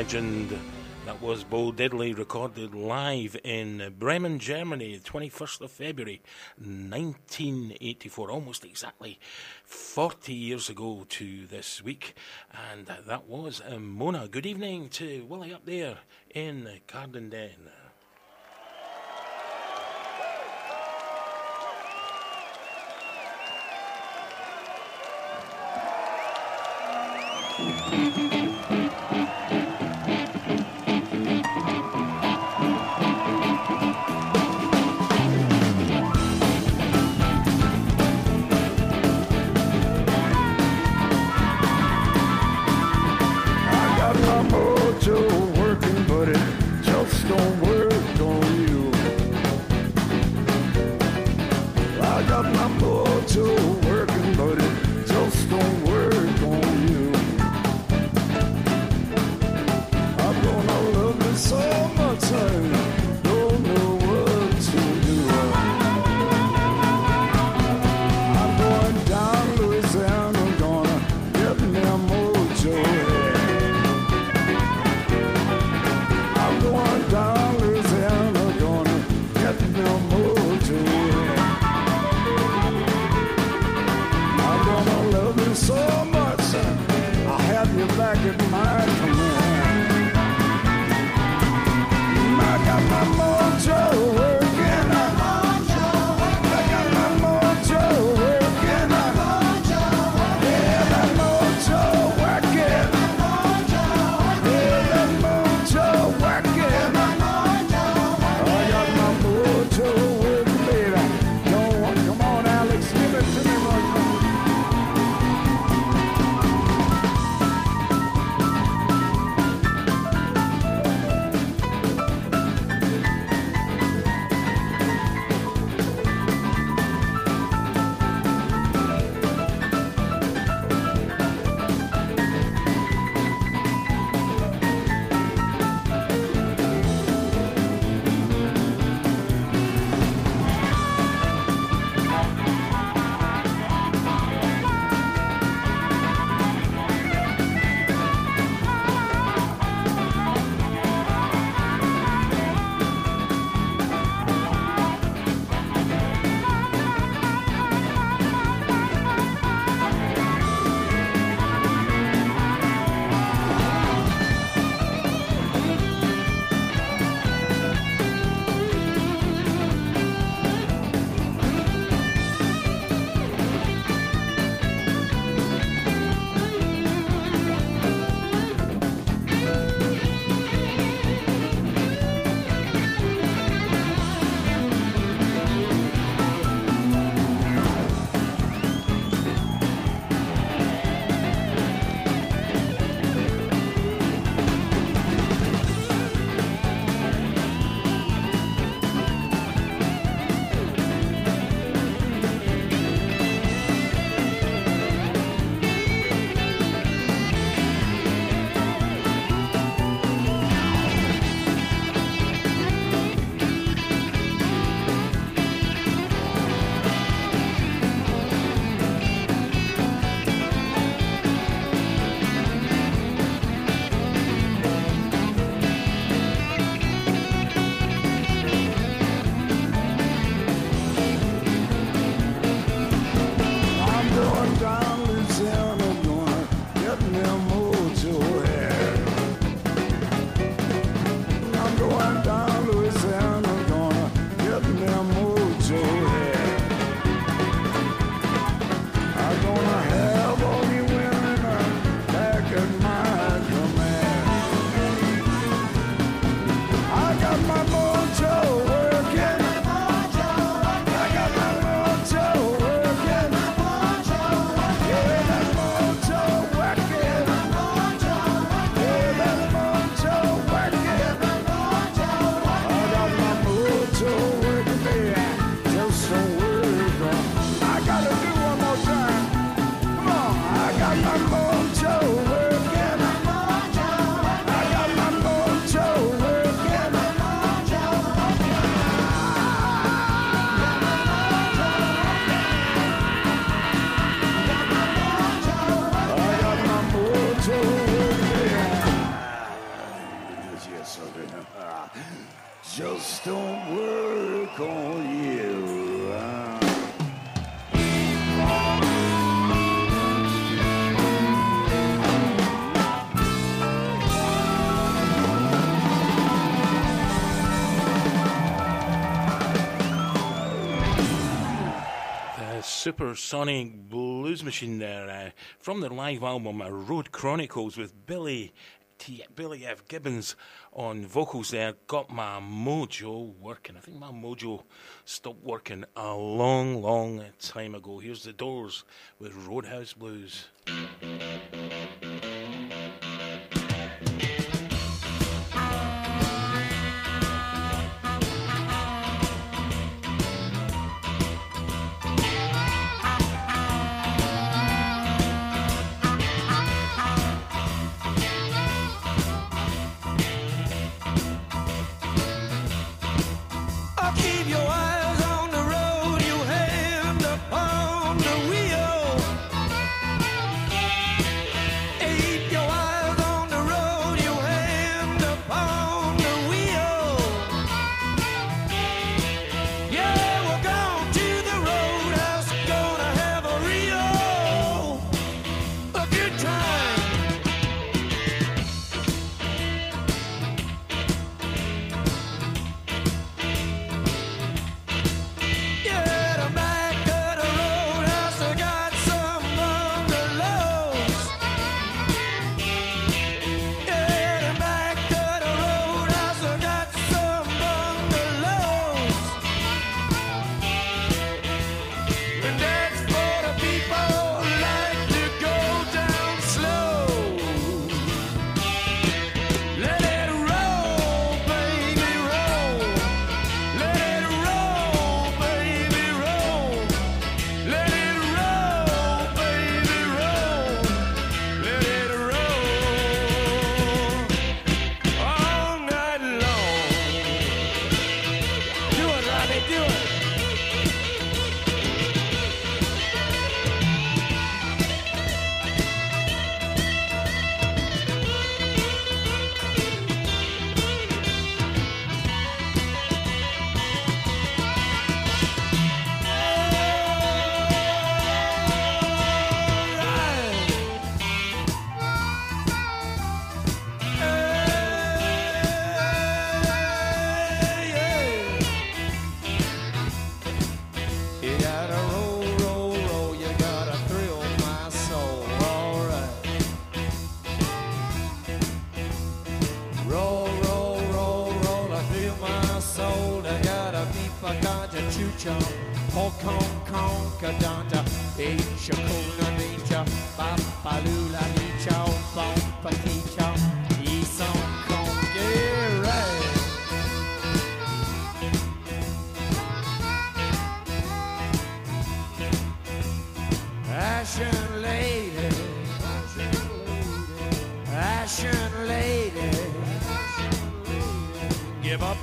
legend. That was Bo Diddley recorded live in Bremen, Germany, 21st of February 1984, almost exactly 40 years ago to this week. And that was uh, Mona. Good evening to Willie up there in Cardenden. go. Supersonic Blues Machine there uh, from their live album uh, Road Chronicles with Billy T- Billy F. Gibbons on vocals there. Got my mojo working. I think my mojo stopped working a long, long time ago. Here's the doors with Roadhouse Blues.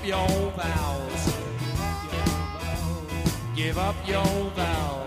your vows. Give up your vows.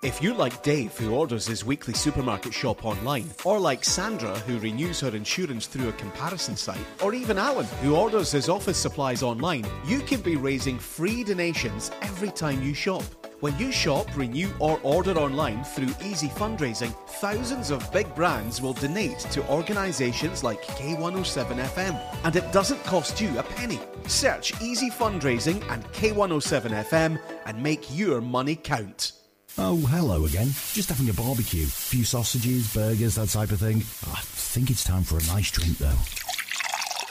If you're like Dave, who orders his weekly supermarket shop online, or like Sandra, who renews her insurance through a comparison site, or even Alan, who orders his office supplies online, you can be raising free donations every time you shop. When you shop, renew, or order online through Easy Fundraising, thousands of big brands will donate to organisations like K107 FM, and it doesn't cost you a penny. Search Easy Fundraising and K107 FM and make your money count. Oh, hello again. Just having a barbecue. A few sausages, burgers, that type of thing. I think it's time for a nice drink, though.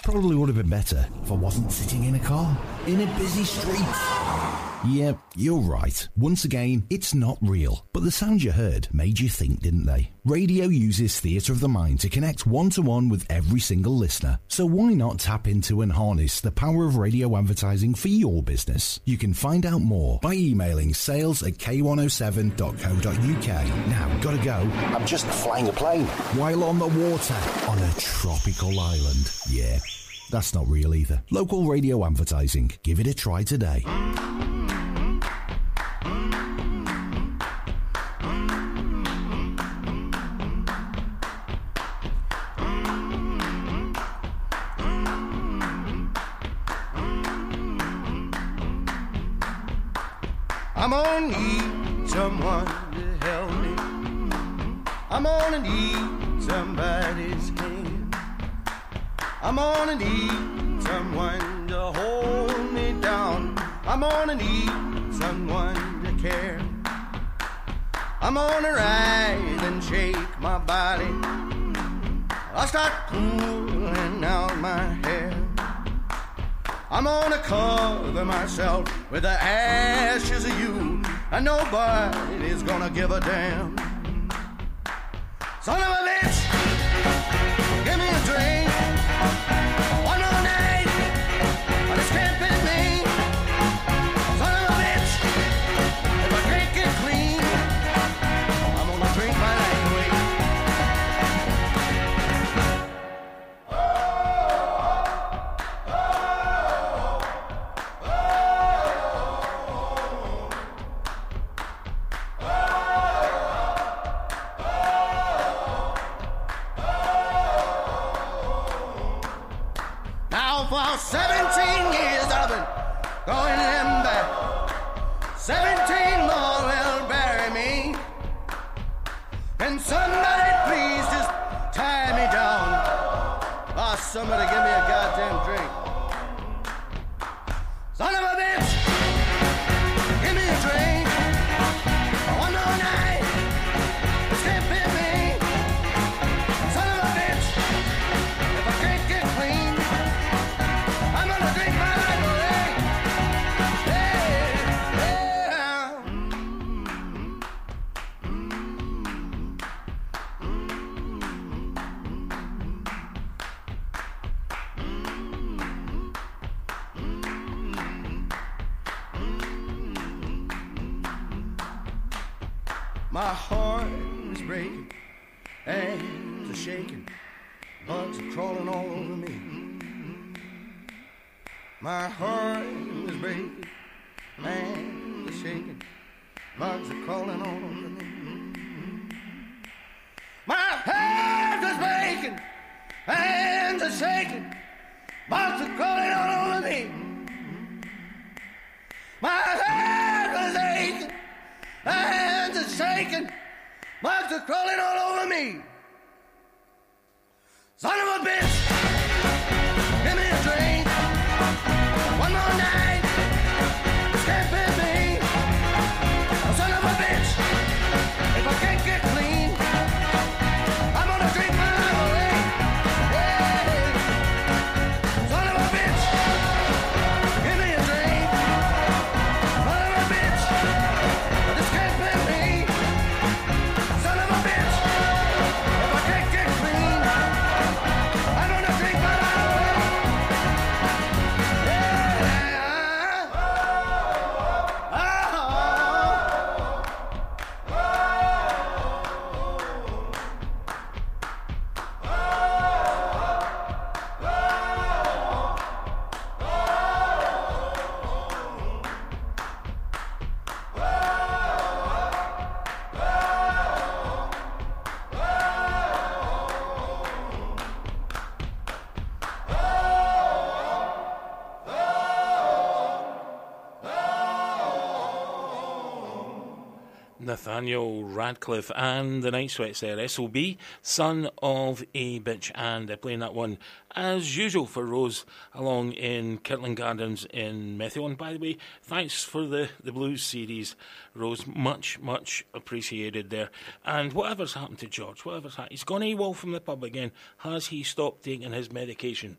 Probably would have been better if I wasn't sitting in a car in a busy street. Yeah, you're right. Once again, it's not real. But the sounds you heard made you think, didn't they? Radio uses theatre of the mind to connect one to one with every single listener. So why not tap into and harness the power of radio advertising for your business? You can find out more by emailing sales at k107.co.uk. Now, gotta go. I'm just flying a plane. While on the water on a tropical island. Yeah. That's not real either. Local radio advertising. Give it a try today. I'm gonna need someone to help me. I'm gonna need somebody's hand. I'm gonna need someone to hold me down. I'm gonna need someone to care. I'm gonna rise and shake my body. I'll start pulling out my hair. I'm gonna cover myself with the ashes of you, and nobody's gonna give a damn. Son of a bitch, Nathaniel Rateliff and the Night Sweats there. SOB, son of a bitch, and uh, playing that one as usual for Rose along in Kirtland Gardens in Methuen. By the way, thanks for the, the blues series, Rose. Much, much appreciated there. And whatever's happened to George, whatever's happened, he's gone AWOL from the pub again. Has he stopped taking his medication?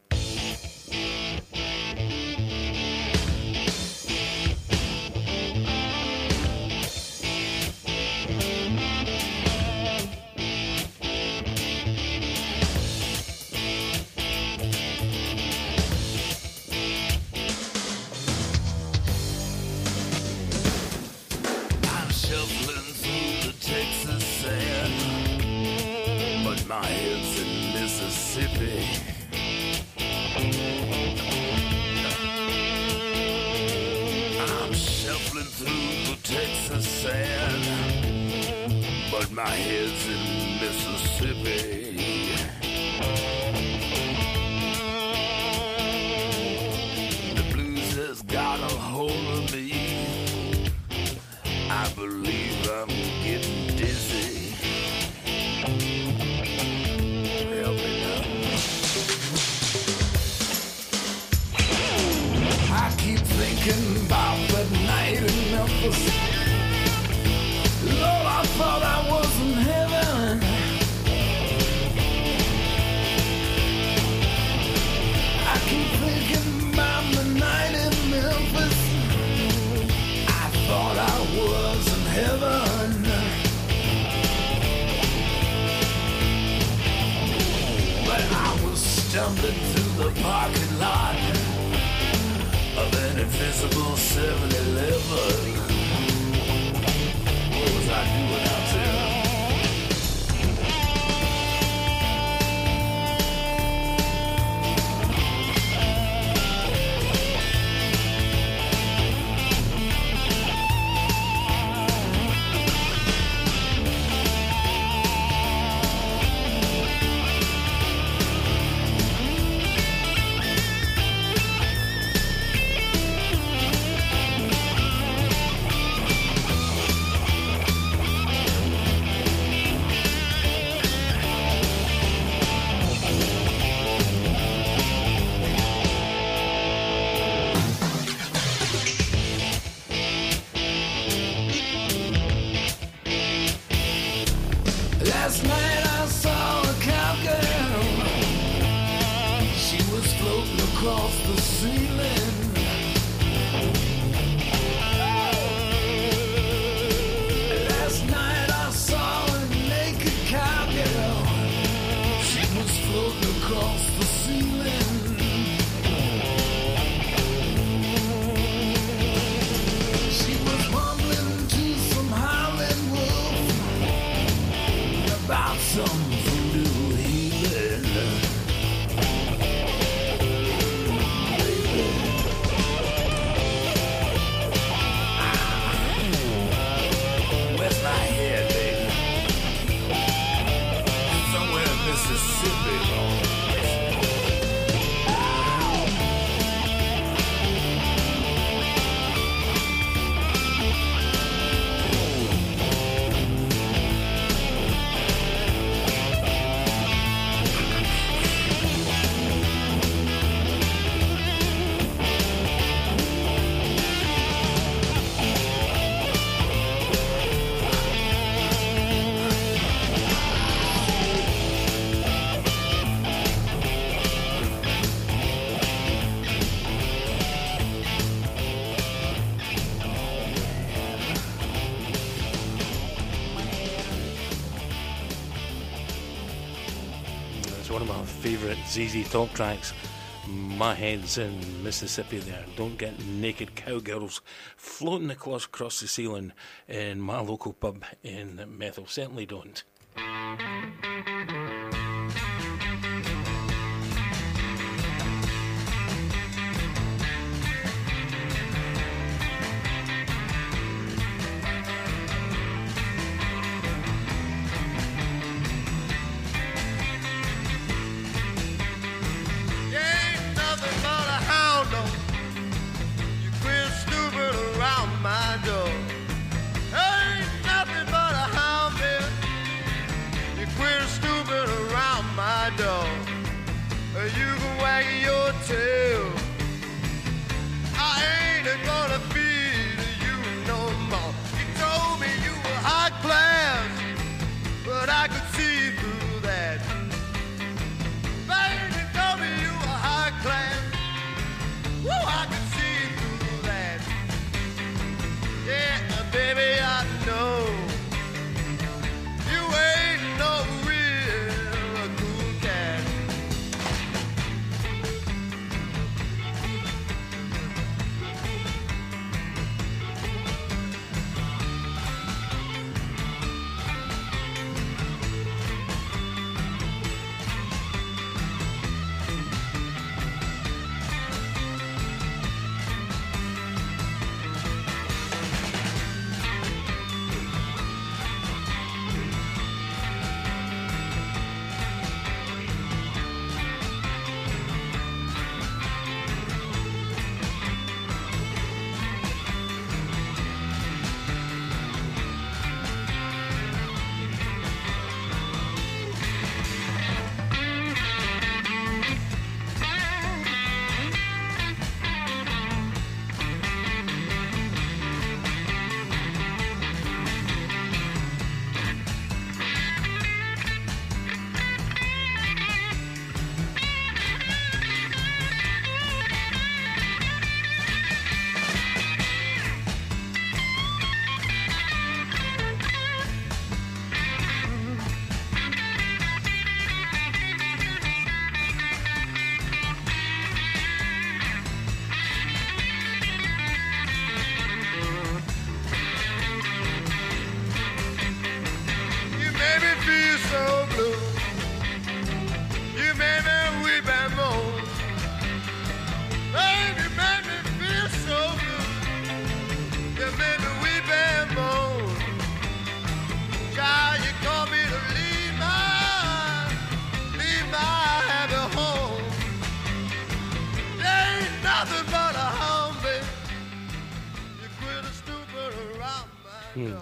ZZ Top tracks. My head's in Mississippi there. Don't get naked cowgirls floating across across the ceiling in my local pub in Methil. Certainly don't.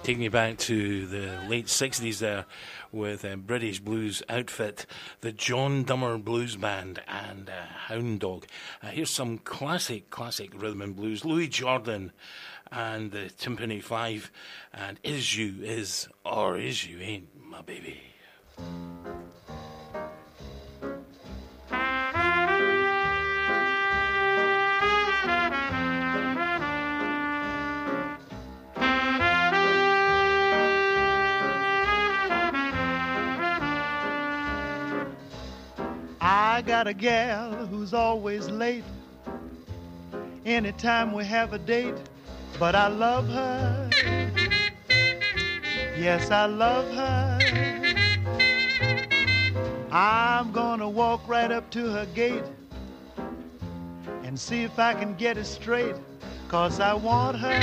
Take me back to the late 60s there with a British blues outfit, the John Dummer Blues Band and uh, Hound Dog. Uh, here's some classic, classic rhythm and blues. Louis Jordan and the Tympany Five, and Is You Is or Is You Ain't My Baby. I got a gal who's always late. Anytime we have a date, but I love her. Yes, I love her. I'm gonna walk right up to her gate and see if I can get it straight, cause I want her.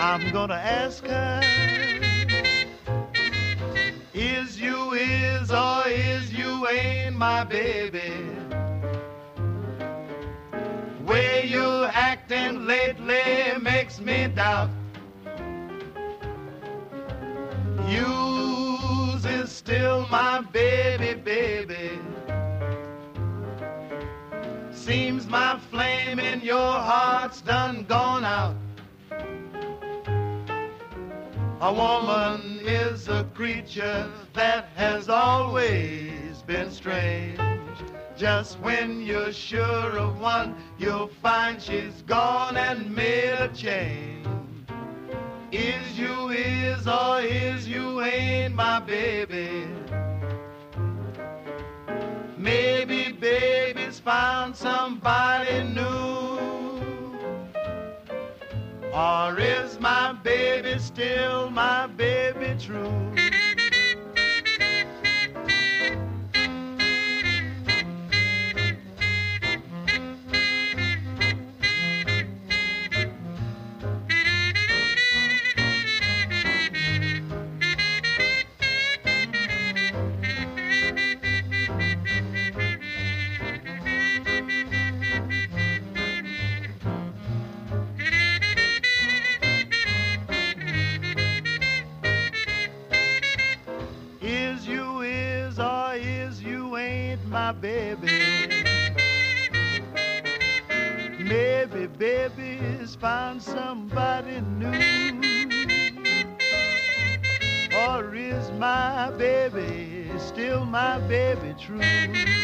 I'm gonna ask her. Is you is or is you my baby? Way you acting lately makes me doubt. You's is still my baby, baby. Seems my flame in your heart's done gone out. A woman is a creature that has always been strange. Just when you're sure of one, you'll find she's gone and made a change. Is you is or is you ain't my baby? Maybe baby's found somebody new. Or is my baby still my baby true? baby. Maybe babies found somebody new. Or is my baby still my baby true?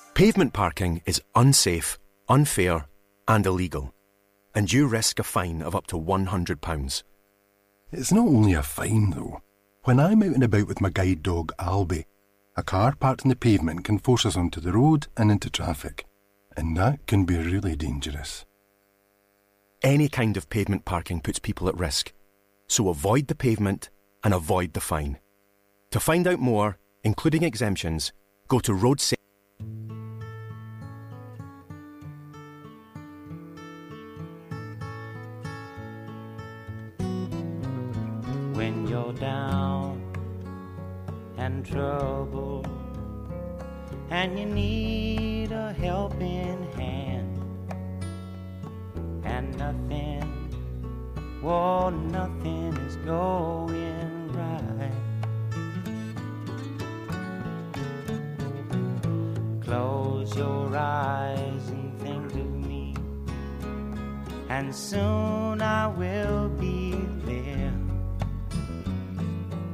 Pavement parking is unsafe, unfair, and illegal, and you risk a fine of up to £100. It's not only a fine, though. When I'm out and about with my guide dog, Albie, a car parked on the pavement can force us onto the road and into traffic, and that can be really dangerous. Any kind of pavement parking puts people at risk, so avoid the pavement and avoid the fine. To find out more, including exemptions, go to road when you're down and trouble and you need a helping hand and nothing well nothing is going right. Close your eyes and think of me and soon I will be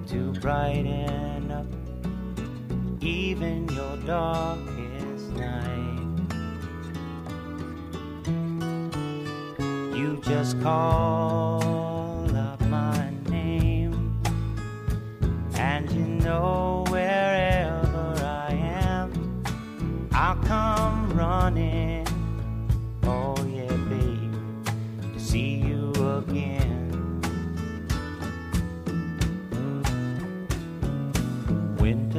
to brighten up even your darkest night. You just call up my name, and you know wherever I am, I'll come running.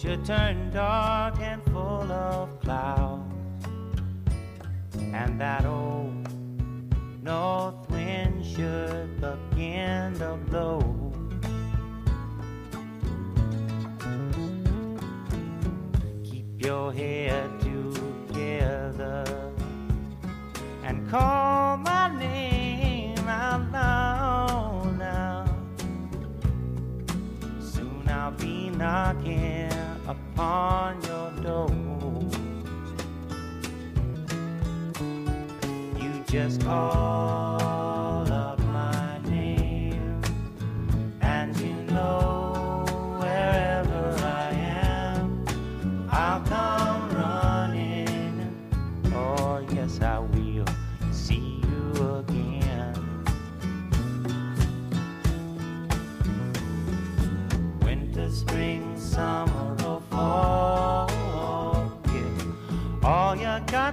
should turn dark and full of clouds, and that old north wind should begin to blow. Keep your head together and call my name out loud now. Soon I'll be knocking upon your door. You just call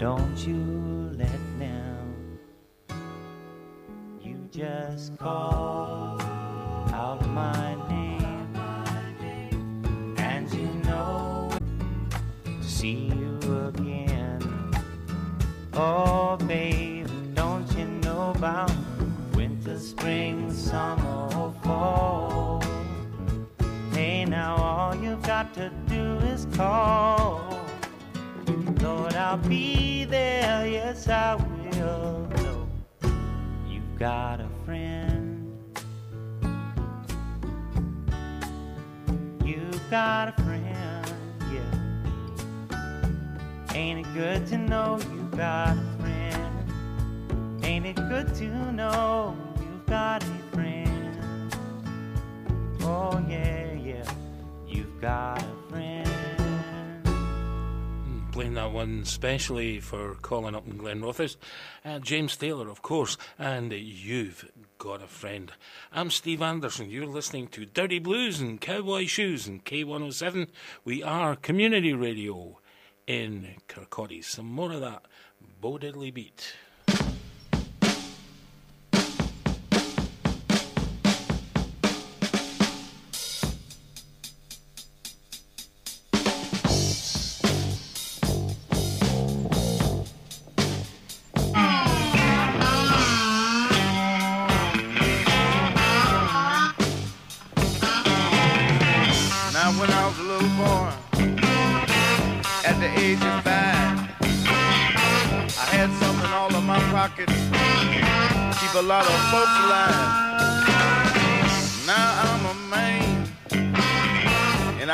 don't you let them. You just call out my name, and you know to see you again. Oh, baby, don't you know about winter, spring, summer, or fall? Hey, now all you've got to do is call. Lord, I'll be there, yes, I will. Know you've got a friend. You've got a friend, yeah. Ain't it good to know you've got a friend? Ain't it good to know you've got a friend? Oh, yeah, yeah, you've got a friend. Playing that one specially for calling up in Glenrothes. Uh, James Taylor, of course, and You've Got a Friend. I'm Steve Anderson. You're listening to Dirty Blues and Cowboy Shoes and K107. We are community radio in Kirkcaldy. Some more of that Bo Diddley beat.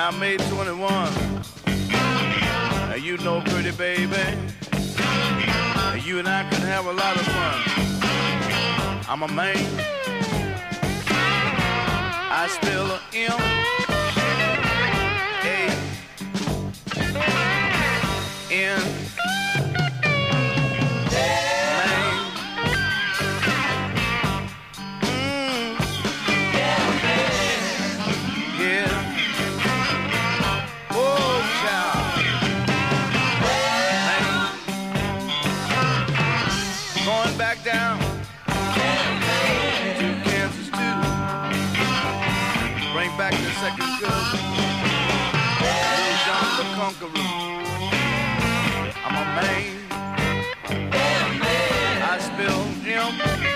And I made 21. Now you know, pretty baby, you and I can have a lot of fun. I'm a man. I spell a Conqueror. I'm a man. I spell Jim.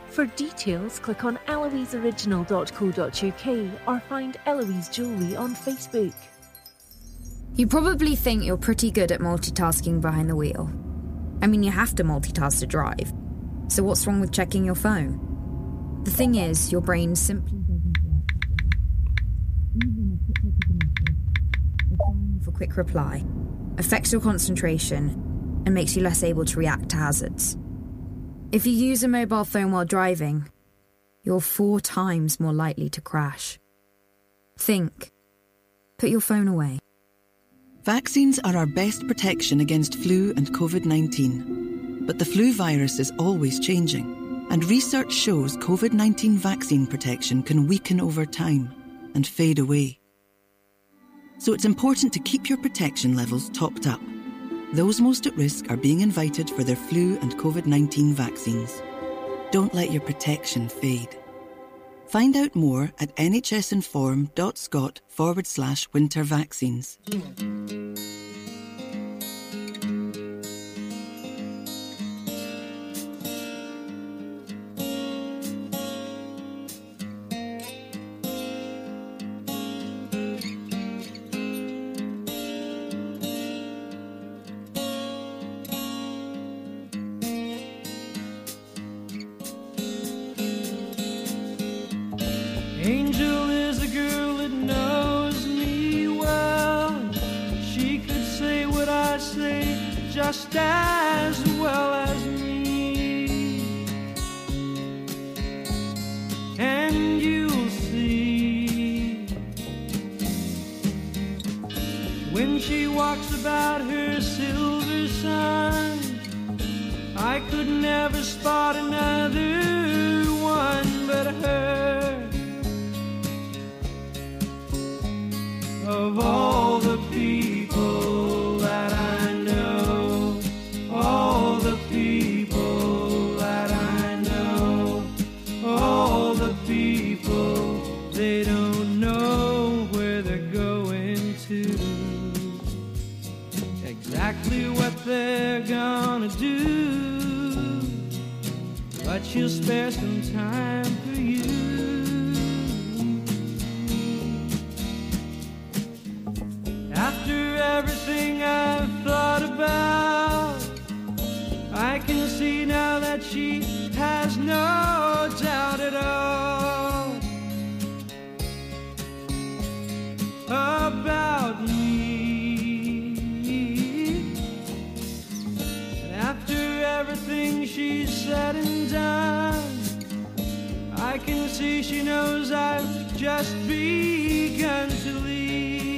For details, click on eloiseoriginal.co.uk or find Eloise Jewellery on Facebook. You probably think you're pretty good at multitasking behind the wheel. I mean, you have to multitask to drive. So, what's wrong with checking your phone? The thing is, your brain simply a quick reply, affects your concentration and makes you less able to react to hazards. If you use a mobile phone while driving, you're four times more likely to crash. Think. Put your phone away. Vaccines are our best protection against flu and COVID 19. But the flu virus is always changing, and research shows COVID 19 vaccine protection can weaken over time and fade away. So it's important to keep your protection levels topped up. Those most at risk are being invited for their flu and COVID 19 vaccines. Don't let your protection fade. Find out more at nhsinform.scot forward slash winter vaccines. See she knows I've just begun to leave.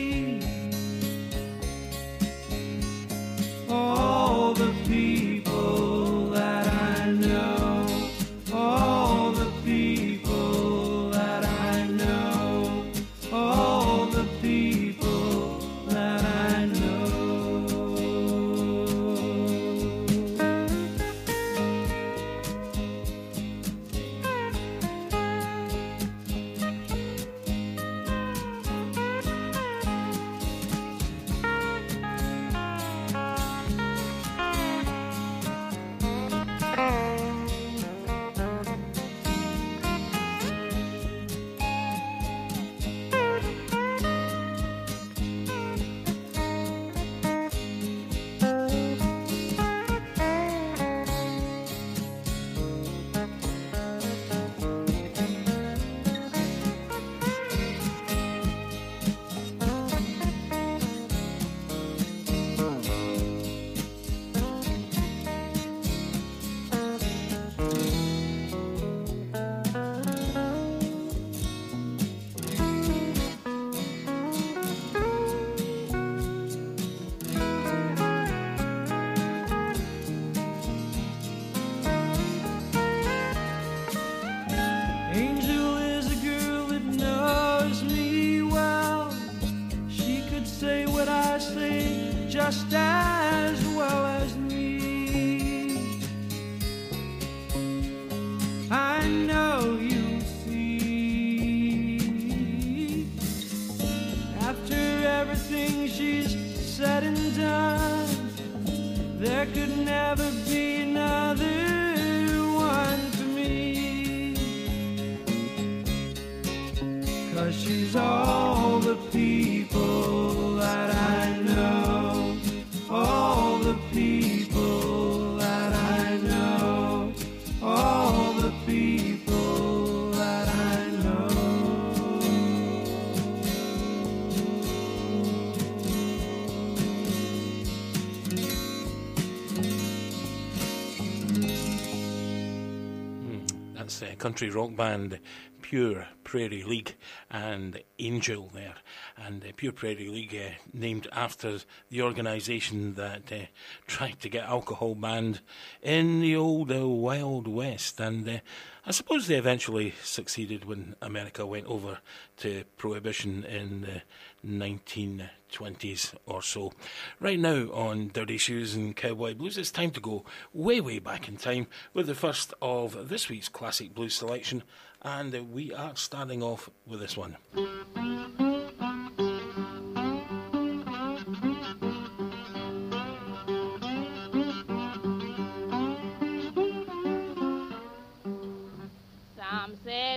Country rock band, Pure Prairie League, and Angel there. And uh, Pure Prairie League, uh, named after the organisation that uh, tried to get alcohol banned in the old uh, Wild West. And uh, I suppose they eventually succeeded when America went over to prohibition in 1920s or so. Right now on Dirty Shoes and Cowboy Blues, it's time to go way, way back in time with the first of this week's classic blues selection, and we are starting off with this one.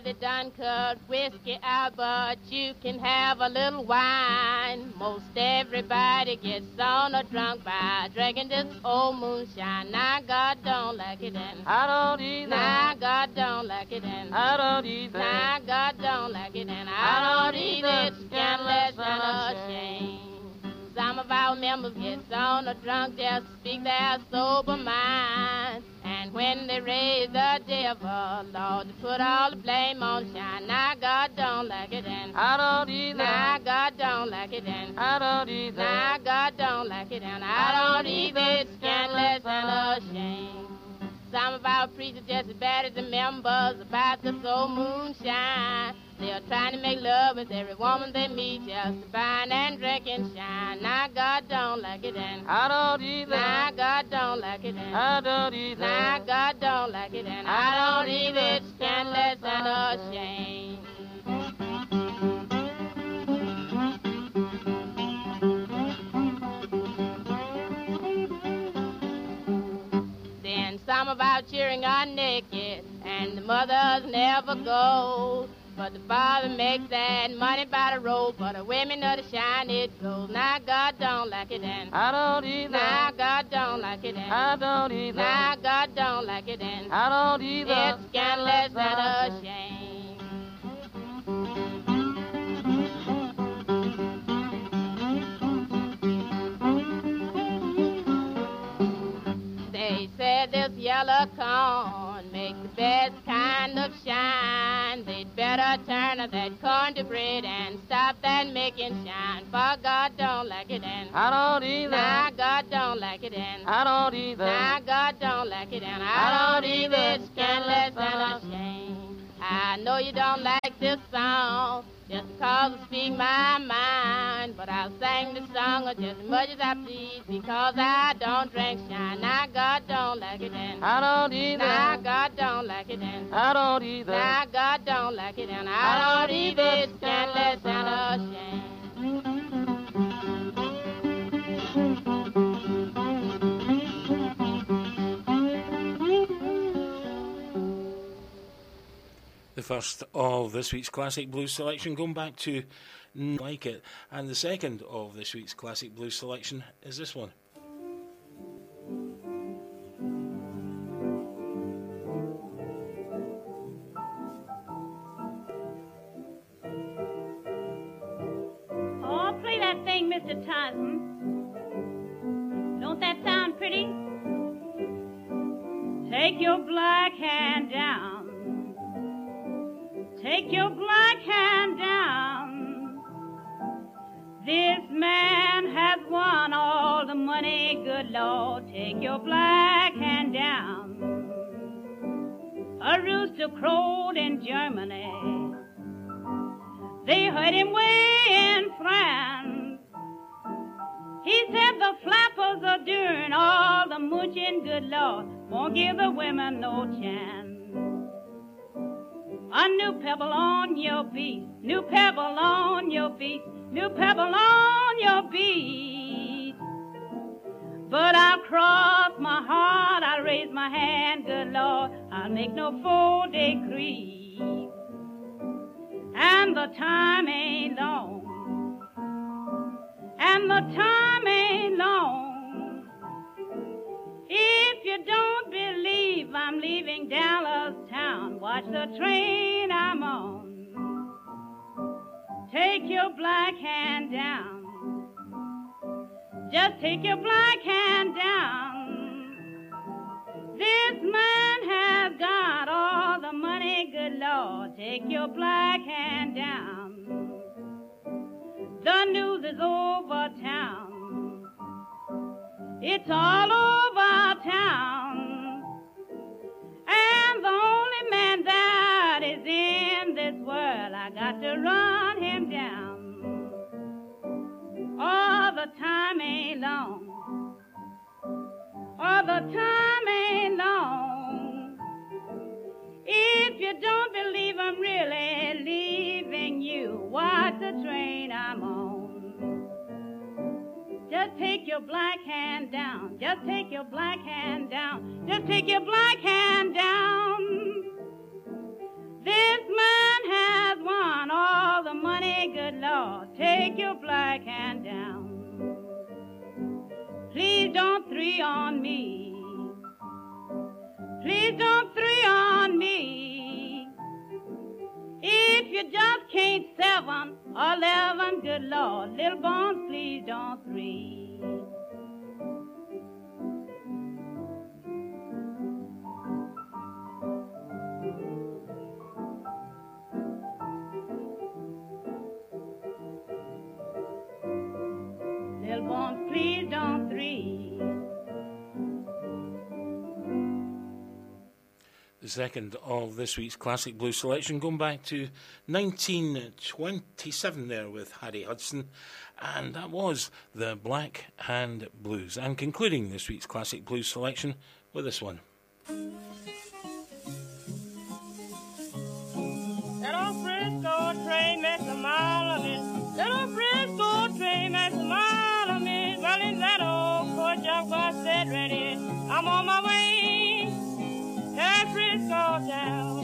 Say done cut whiskey out, but you can have a little wine. Most everybody gets on or drunk by drinking this old moonshine. Now God don't like it, and I don't either. Now God don't like it, and I don't either. Now God don't like it, and I, don't either. scandalous and a and a shame. Some of our members get on a drunk just speak their sober mind. Raise the devil, Lord, put all the blame on shine. Now God don't like it and I don't either. Now God don't like it and I don't either. Now God don't like it and I don't either. Scandalous and ashamed. Some of our preachers just as bad as the members about the soul moonshine. They are trying to make love with every woman they meet just to bind and drink and shine. Now God don't like it and I don't either. Now God don't like it and I don't either. Now God don't like it and I don't either. Scandalous and ashamed. Of our are naked, and the mothers never go. But the father makes that money by the road, but the women know the shine it goes. Now God don't like it and I don't either. Now God don't like it and I don't either. Now God don't like it and I don't either. It's scandalous and a shame. Better turn that corn to bread and stop that making shine. For God don't like it and I don't either. Now God don't like it and I don't either. Now God don't like it and I don't either. It's scandalous and a shame. I know you don't like this song just because I speak my mind, but I'll sing this song just as much as I please because I don't drink shine. Now God don't like it and I don't either. Now God don't like it and I don't either. Now God don't like it and I don't either. Scandalous and a first of this week's classic blues selection going back to Like It. And the second of this week's classic blues selection is this one. Oh, play that thing, Mr. Tyson. Don't that sound pretty? Take your black hand down. Take your black hand down. This man has won all the money, good Lord. Take your black hand down. A rooster crowed in Germany. They heard him way in France. He said the flappers are doing all the mooching, good Lord, won't give the women no chance. A new pebble on your beat, new pebble on your beat, new pebble on your beat. But I'll cross my heart, I'll raise my hand, good Lord, I'll make no full decree. And the time ain't long, and the time ain't long. If you don't believe I'm leaving Dallas town, watch the train I'm on. Take your black hand down. Just take your black hand down. This man has got all the money, good Lord. Take your black hand down. The news is over town. It's all over town. And the only man that is in this world, I got to run him down. All the time ain't long. All the time ain't long. If you don't believe I'm really leaving you, watch the train I'm on. Just take your black hand down. Just take your black hand down. Just take your black hand down. This man has won all the money, good Lord. Take your black hand down. Please don't three on me. Please don't three on me. If you just can't sell eleven, eleven, good Lord. Little bones, please don't three. Second of this week's classic blues selection, going back to 1927 there with Hattie Hudson, and that was the Black Hand Blues. And concluding this week's classic blues selection with this one. Train a mile of it. Train a mile of. Well, in that old ready. I'm on my way. Frisco town.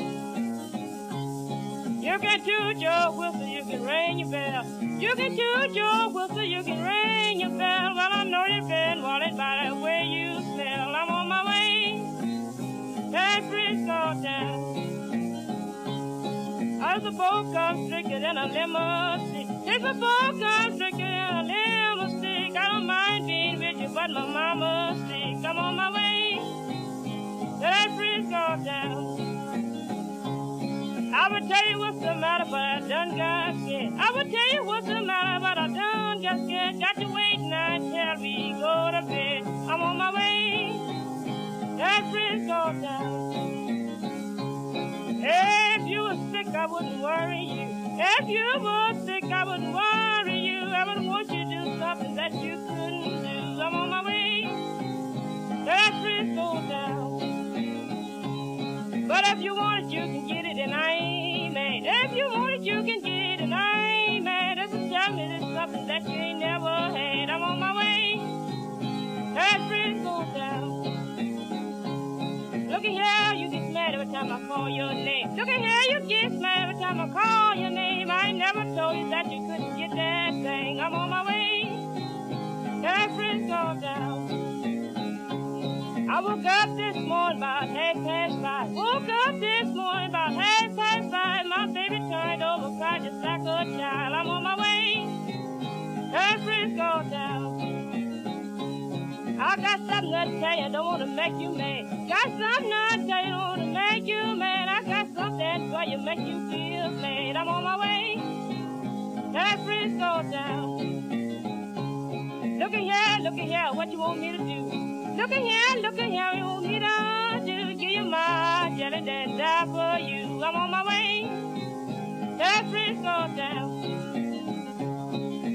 You can toot your whistle, you can ring your bell. You can toot your whistle, you can ring your bell. Well, I know you've been wanted by the way you smell. I'm on my way. That Frisco town. As a boat comes stricter than a limousine. If a boat comes stricter than a limousine, I don't mind being with you, but my mama sick. I'm on my way that Frisco town. I would tell you what's the matter, but I done got scared. I would tell you what's the matter, but I done got scared. Got to wait now till we go to bed. I'm on my way that Frisco town. If you were sick, I wouldn't worry you. If you were sick, I wouldn't worry you. I would want you to do something that you couldn't do. I'm on my way. That Frisco down. But if you want it, you can get it, and I ain't mad. If you want it, you can get it, and I ain't mad. If you tell me something that you ain't never had, I'm on my way. That Frisco down. Look at here, you get mad every time I call your name. Look at here, you get mad every time I call your name. I never told you that you couldn't get that thing. I'm on my way. That Frisco down. I woke up this morning about half past five. Woke up this morning about half past five. My baby turned over, cried just like a child. I'm on my way. That Frisco down. I got something to tell you, don't want to make you mad. Got something to tell you, don't want to make you mad. I got something for you, make you feel glad. I'm on my way. That Frisco down. At here, look here, what you want me to do? Look at here, look at here, you want me to? Give you my jelly, then die for you. I'm on my way. That Frisco down.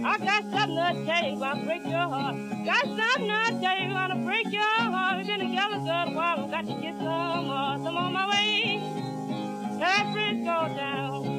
I got something to tell you, gonna break your heart. Got something to tell you, gonna break your heart. We've been together good while, we got to get some more. I'm on my way. That Frisco down.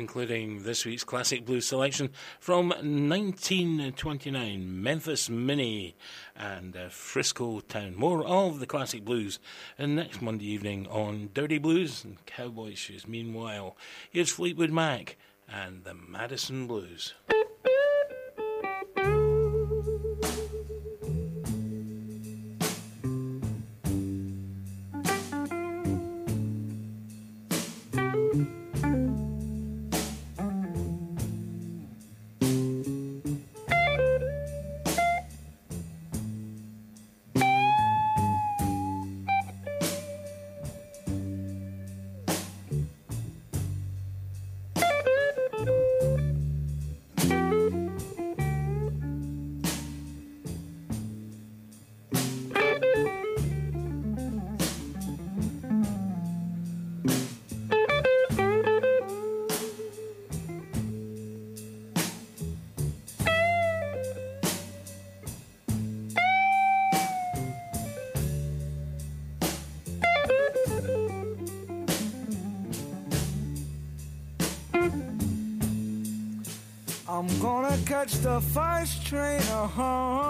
Concluding this week's classic blues selection from 1929, Memphis Minnie and uh, Frisco Town. More of the classic blues and next Monday evening on Dirty Blues and Cowboy Shoes. Meanwhile, here's Fleetwood Mac and the Madison Blues. Catch the first train home.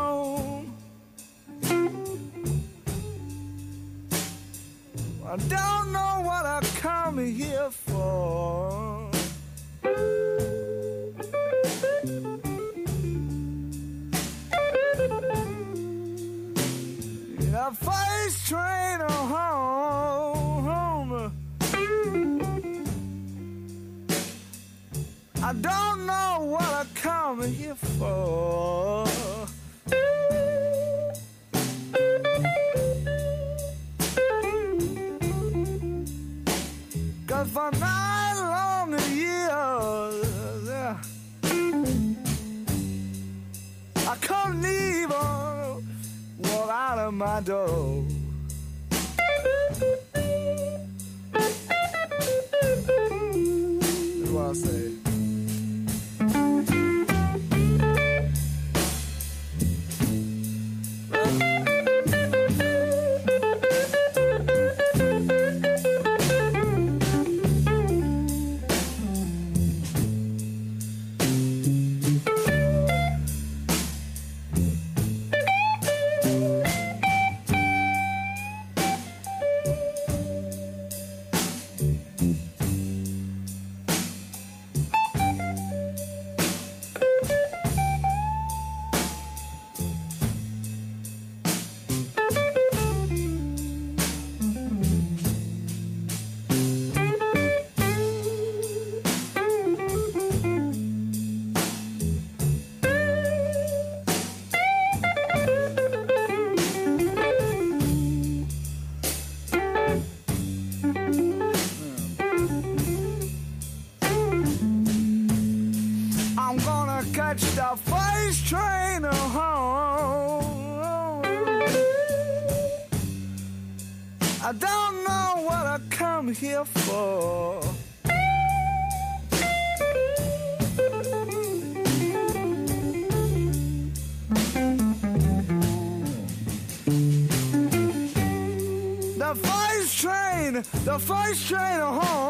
First train home.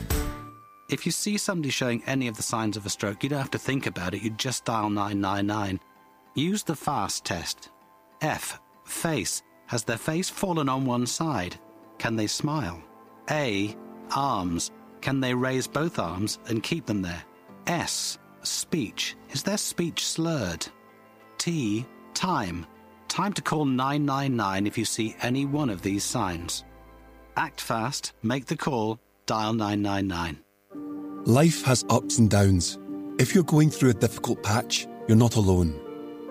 If you see somebody showing any of the signs of a stroke, you don't have to think about it, you just dial 999. Use the FAST test. F. Face. Has their face fallen on one side? Can they smile? A. Arms. Can they raise both arms and keep them there? S. Speech. Is their speech slurred? T. Time. Time to call 999 if you see any one of these signs. Act fast, make the call, dial 999. Life has ups and downs. If you're going through a difficult patch, you're not alone.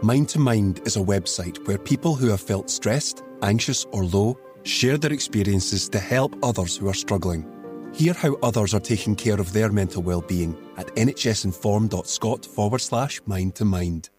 Mind to Mind is a website where people who have felt stressed, anxious, or low share their experiences to help others who are struggling. Hear how others are taking care of their mental well-being at nhsinform.scot forward slash mind to mind.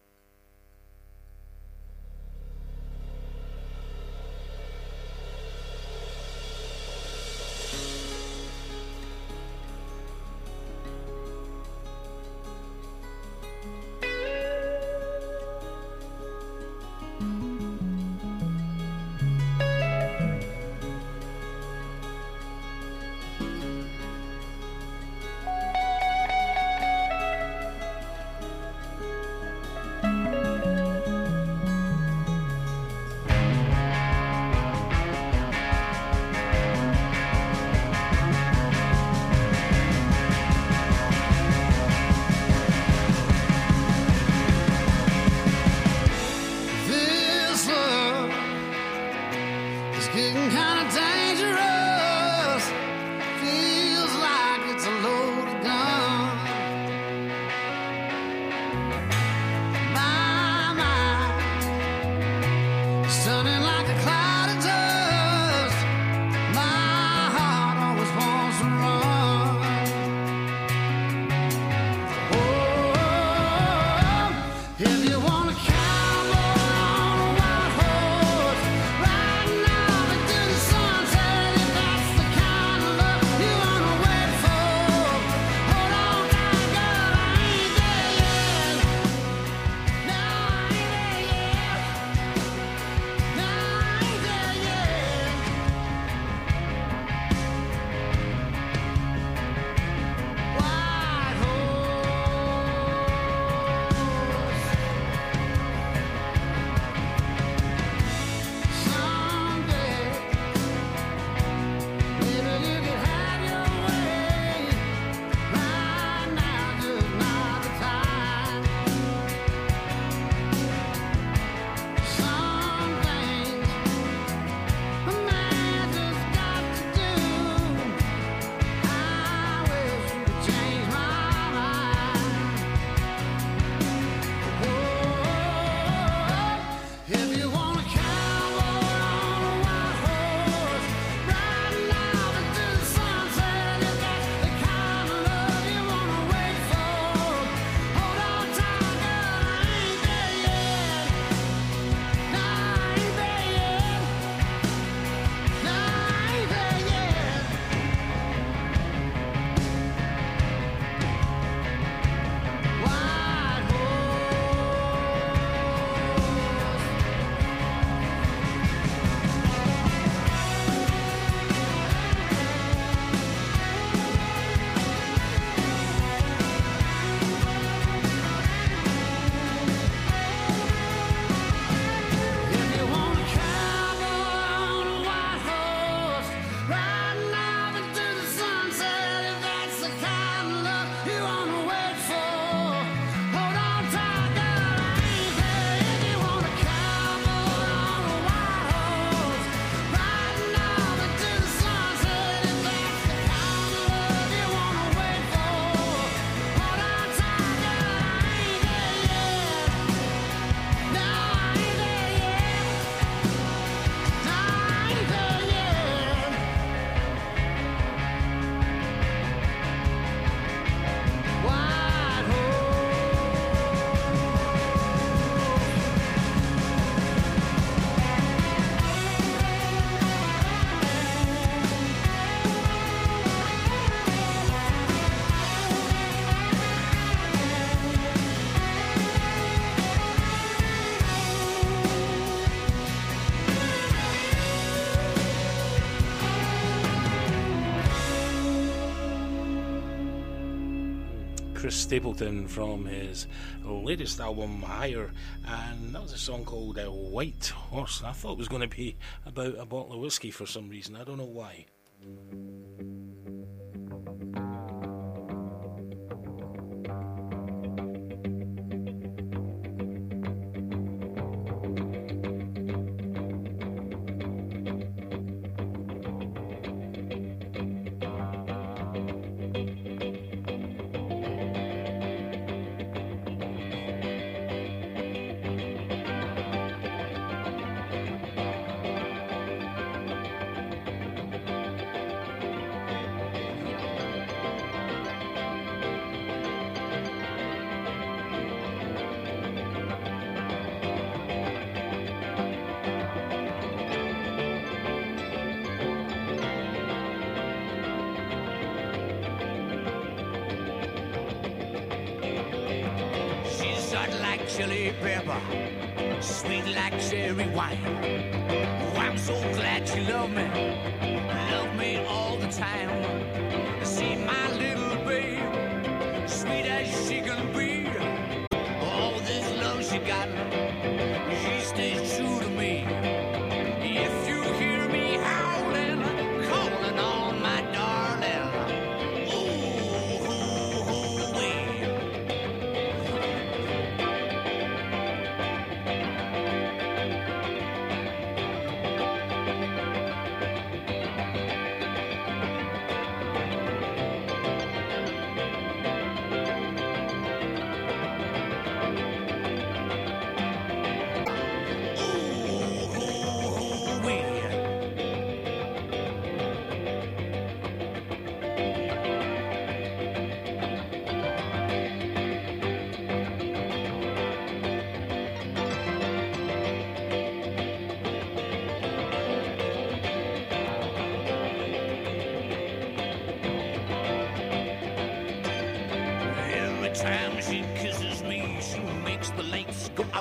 Chris Stapleton from his latest album, Higher, and that was a song called uh, White Horse. I thought it was going to be about a bottle of whiskey for some reason. I don't know why.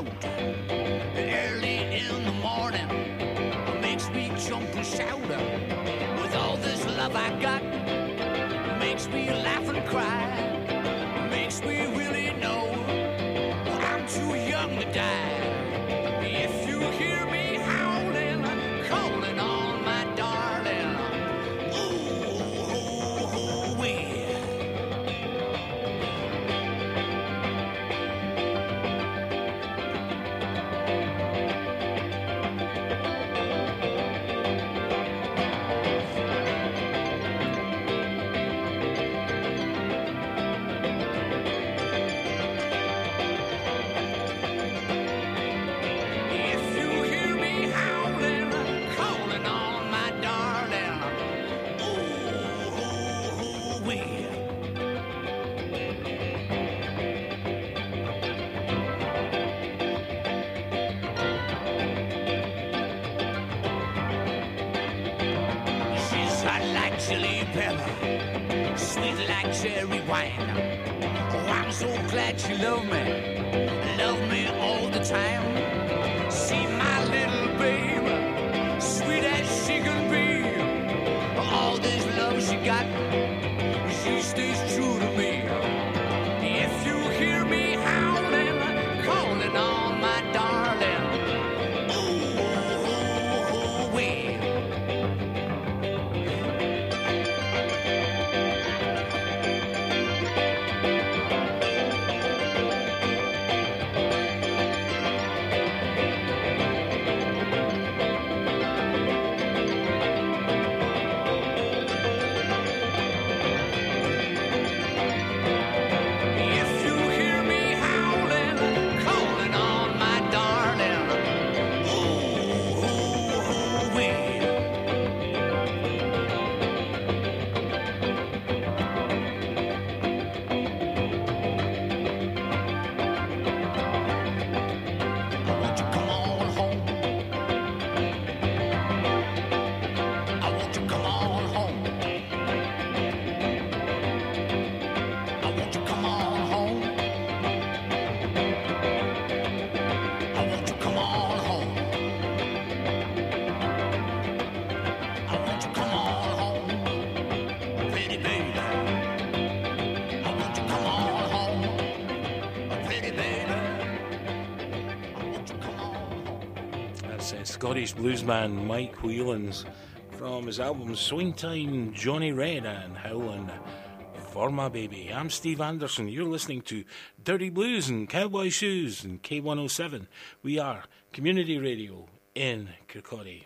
out. Scottish bluesman Mike Whelans from his album Swing Time, Johnny Red and Howlin' for My Baby. I'm Steve Anderson. You're listening to Dirty Blues and Cowboy Shoes and K107. We are Community Radio in Kirkcaldy.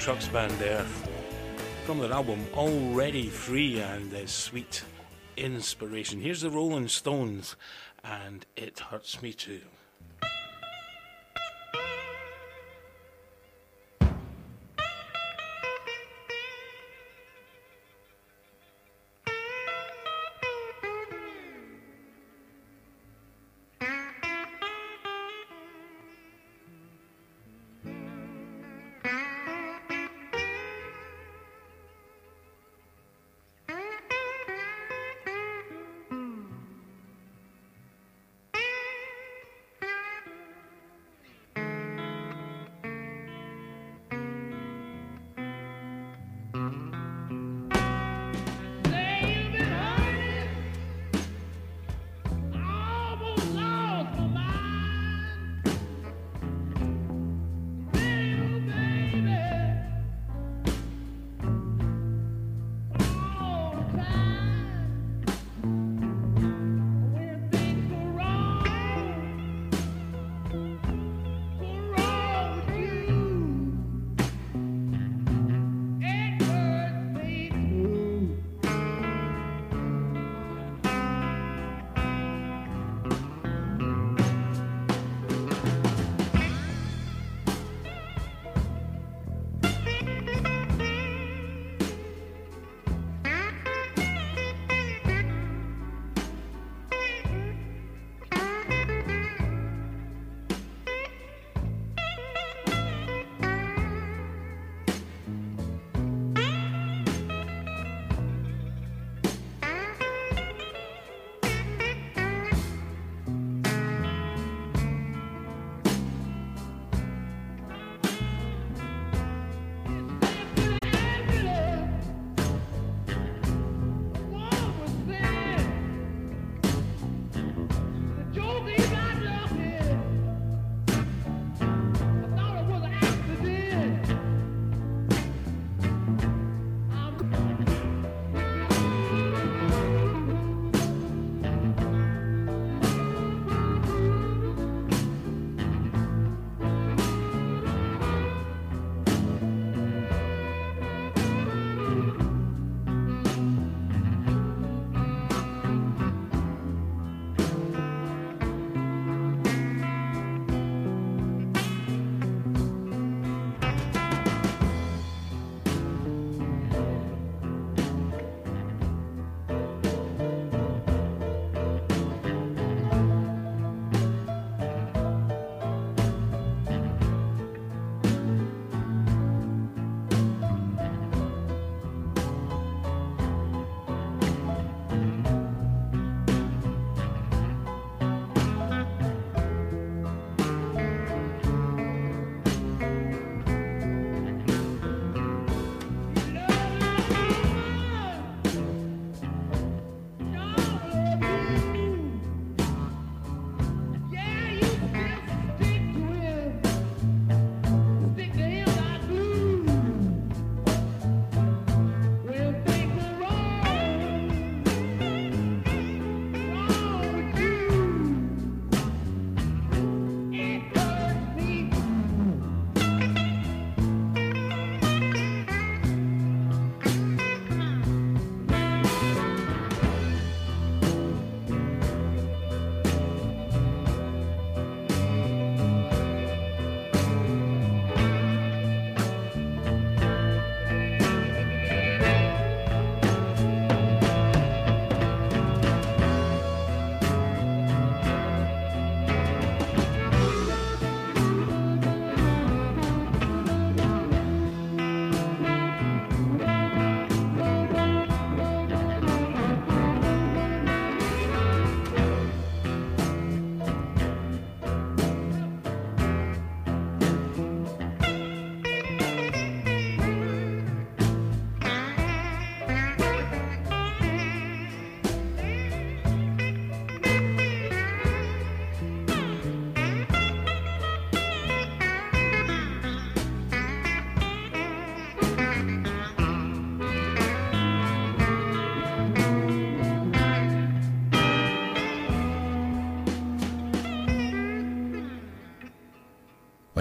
Trucks band there from their album Already Free and their sweet inspiration. Here's the Rolling Stones and It Hurts Me Too.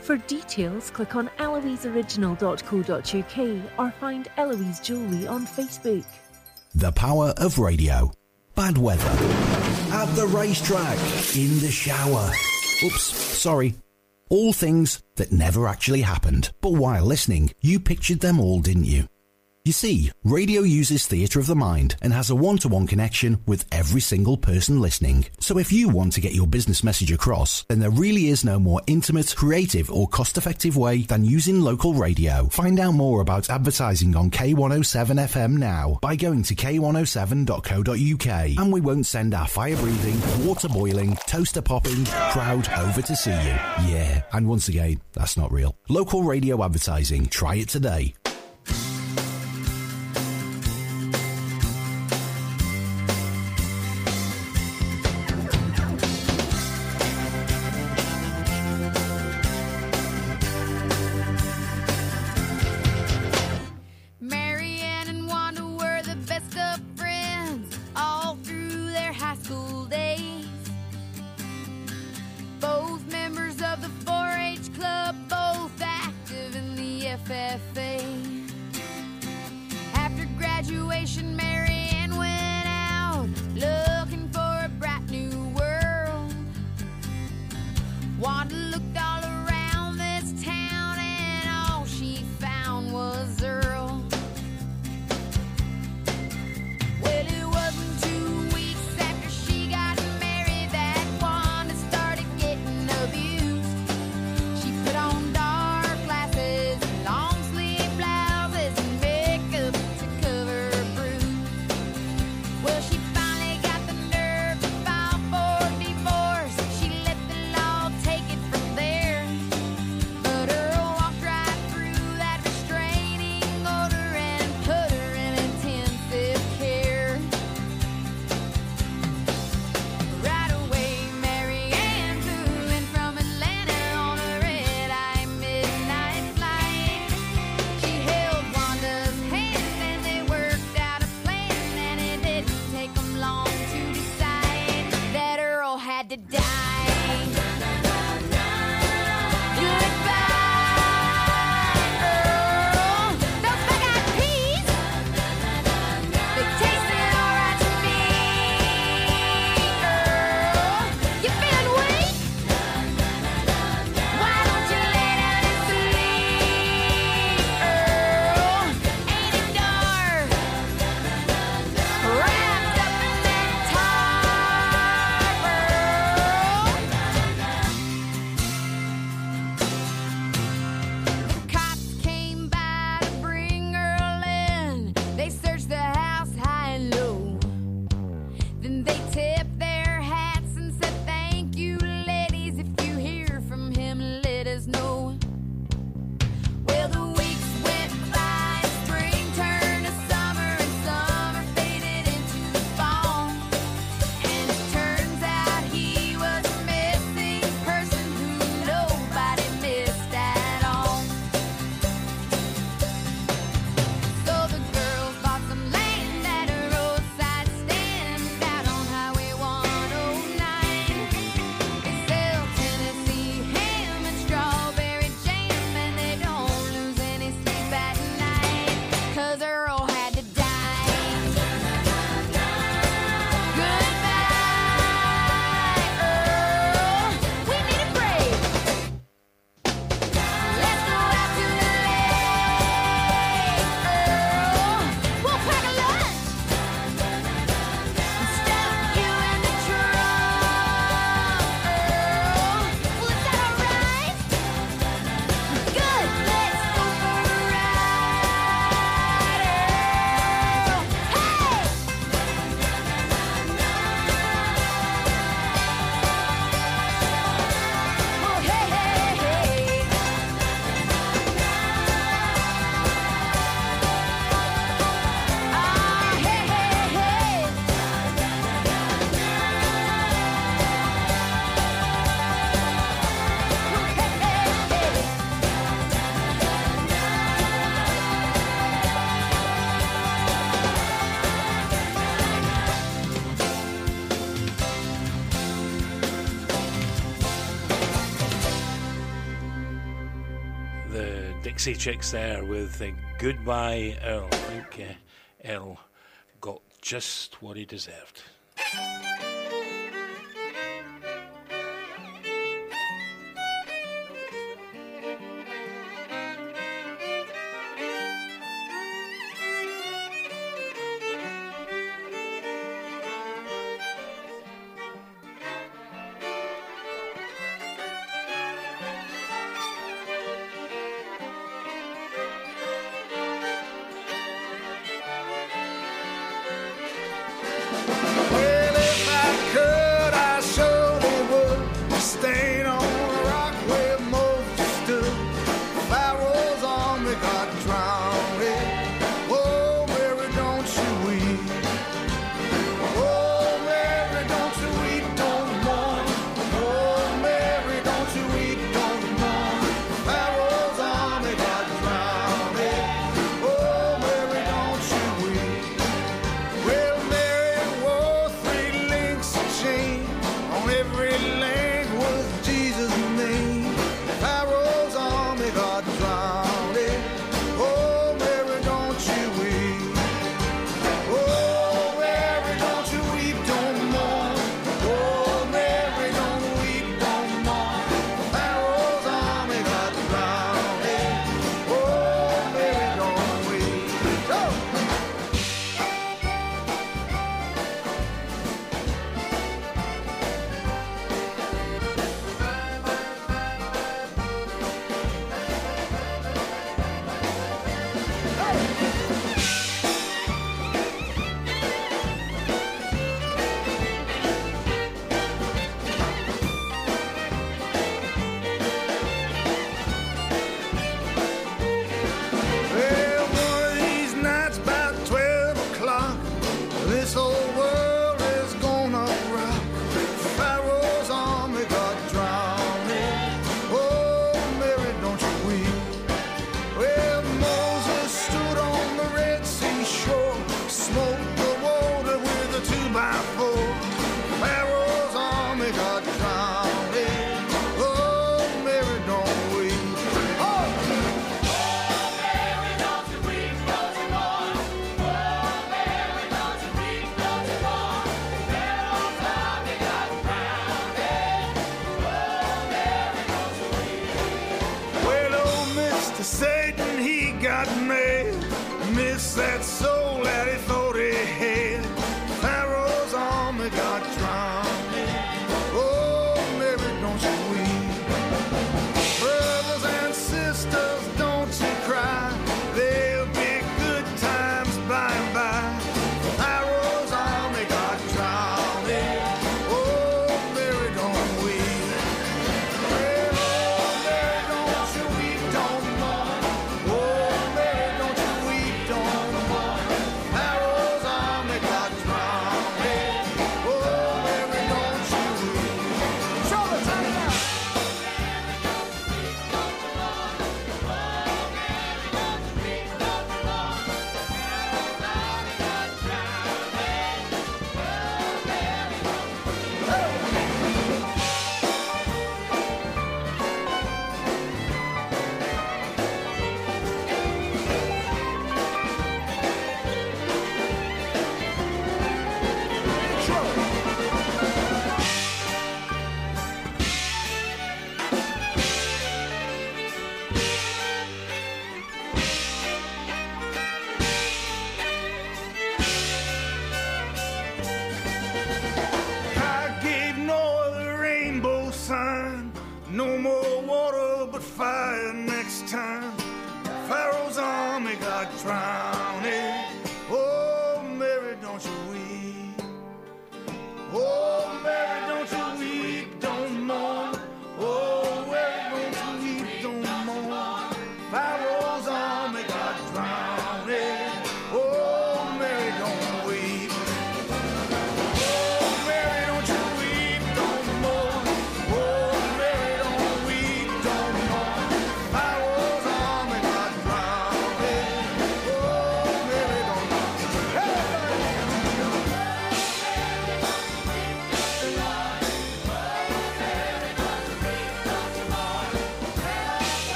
For details, click on eloiseoriginal.co.uk or find Eloise Jewellery on Facebook. The power of radio. Bad weather. At the racetrack. In the shower. Oops, sorry. All things that never actually happened. But while listening, you pictured them all, didn't you? You see, radio uses theatre of the mind and has a one to one connection with every single person listening. So if you want to get your business message across, then there really is no more intimate, creative, or cost effective way than using local radio. Find out more about advertising on K107 FM now by going to k107.co.uk and we won't send our fire breathing, water boiling, toaster popping crowd over to see you. Yeah, and once again, that's not real. Local radio advertising. Try it today. Dixie Chicks there with uh, Goodbye Earl. I think uh, Earl got just what he deserved.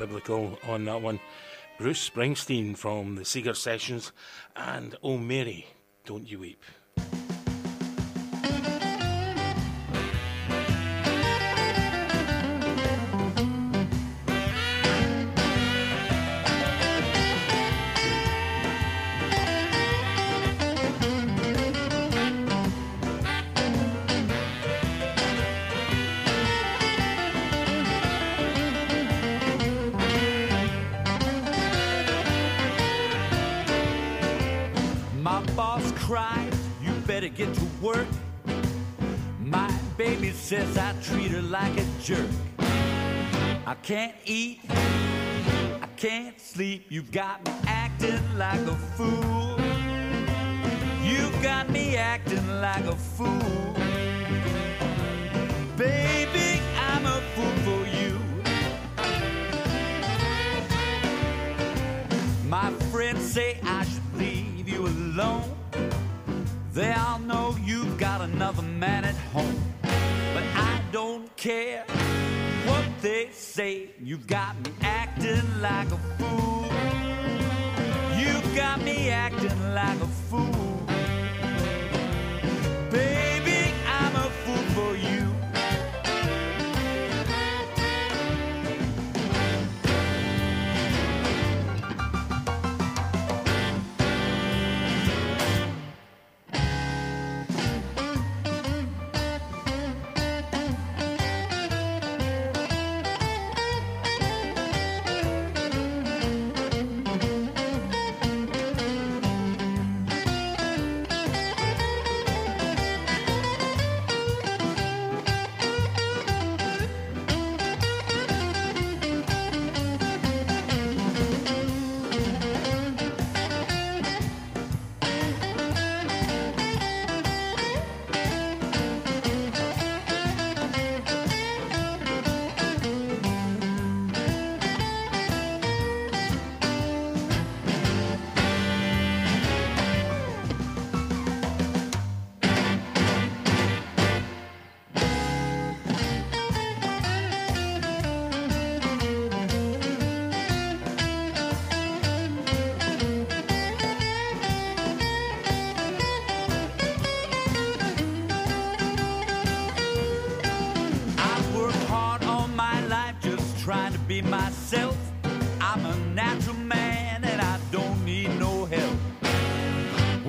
Biblical on that one. Bruce Springsteen from the Seeger Sessions and Oh Mary, Don't You Weep. Can't eat, I can't sleep. You've got me acting like a fool. You've got me acting like a fool. Baby, I'm a fool for you. My friends say I should leave you alone. They all know you've got another man at home. But I don't care what they say. You've got me acting like a fool. You've got me acting like a fool.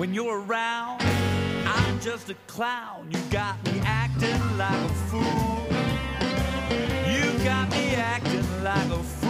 When you're around, I'm just a clown. You got me acting like a fool. You got me acting like a fool.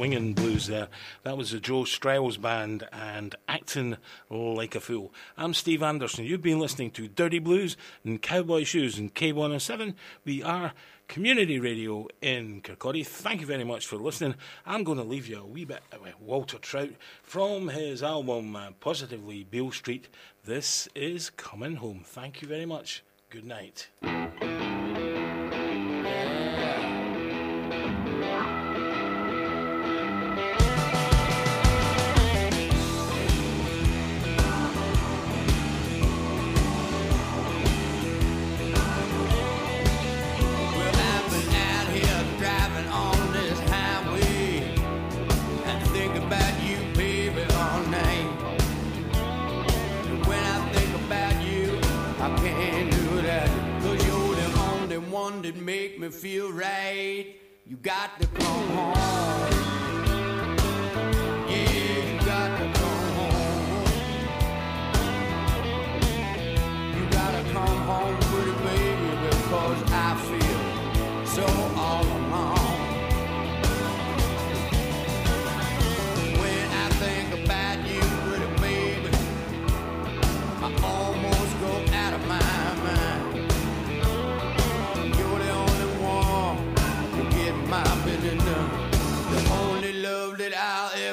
Swinging blues there. That was the Joe Striles band and acting like a fool. I'm Steve Anderson. You've been listening to Dirty Blues and Cowboy Shoes and K107. We are community radio in Kirkcaldy. Thank you very much for listening. I'm going to leave you a wee bit with Walter Trout from his album uh, Positively Beale Street. This is Coming Home. Thank you very much. Good night. Feel right. You got to come home.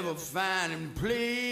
Ever find him. Please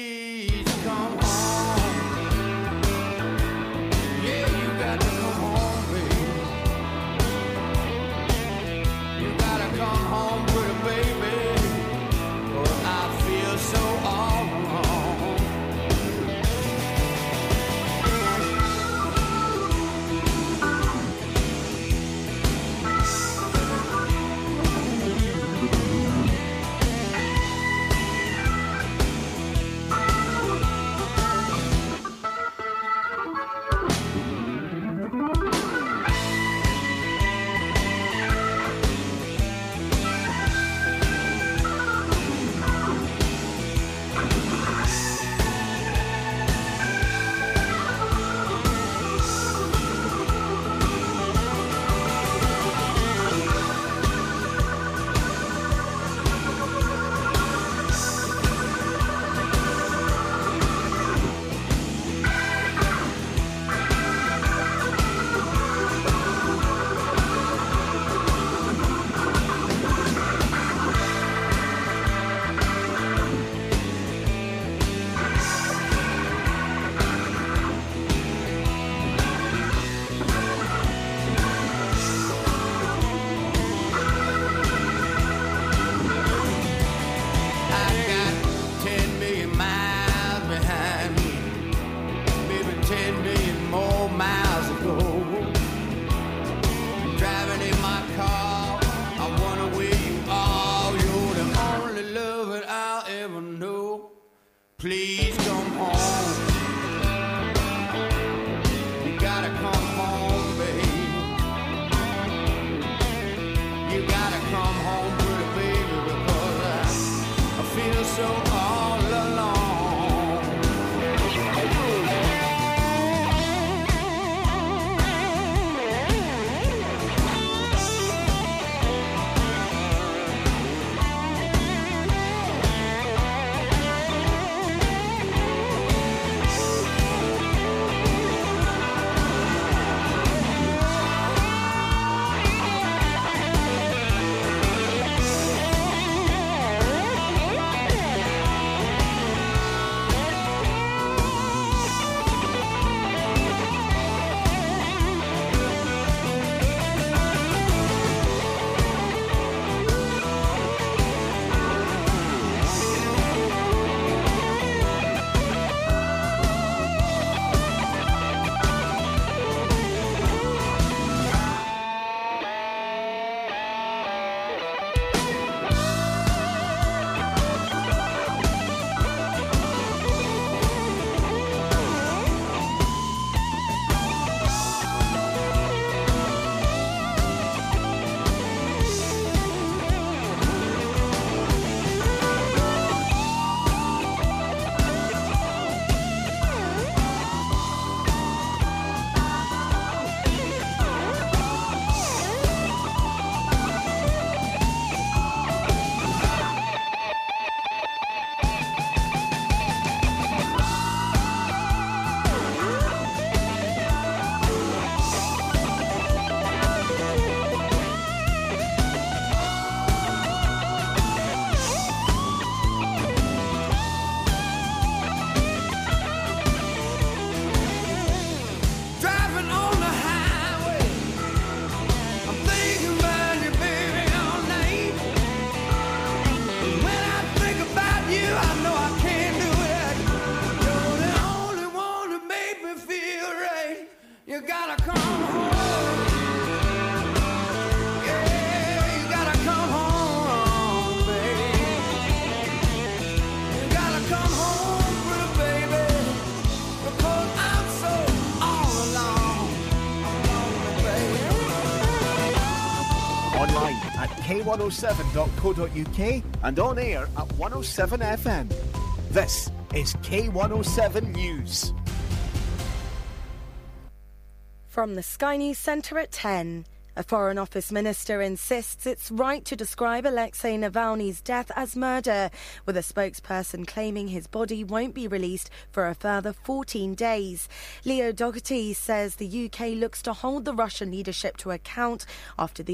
k107.co.uk and on air at 107 FM. This is K107 News. From the Sky News Centre at 10. A Foreign Office minister insists it's right to describe Alexei Navalny's death as murder, with a spokesperson claiming his body won't be released for a further 14 days. Leo Docherty says the UK looks to hold the Russian leadership to account after the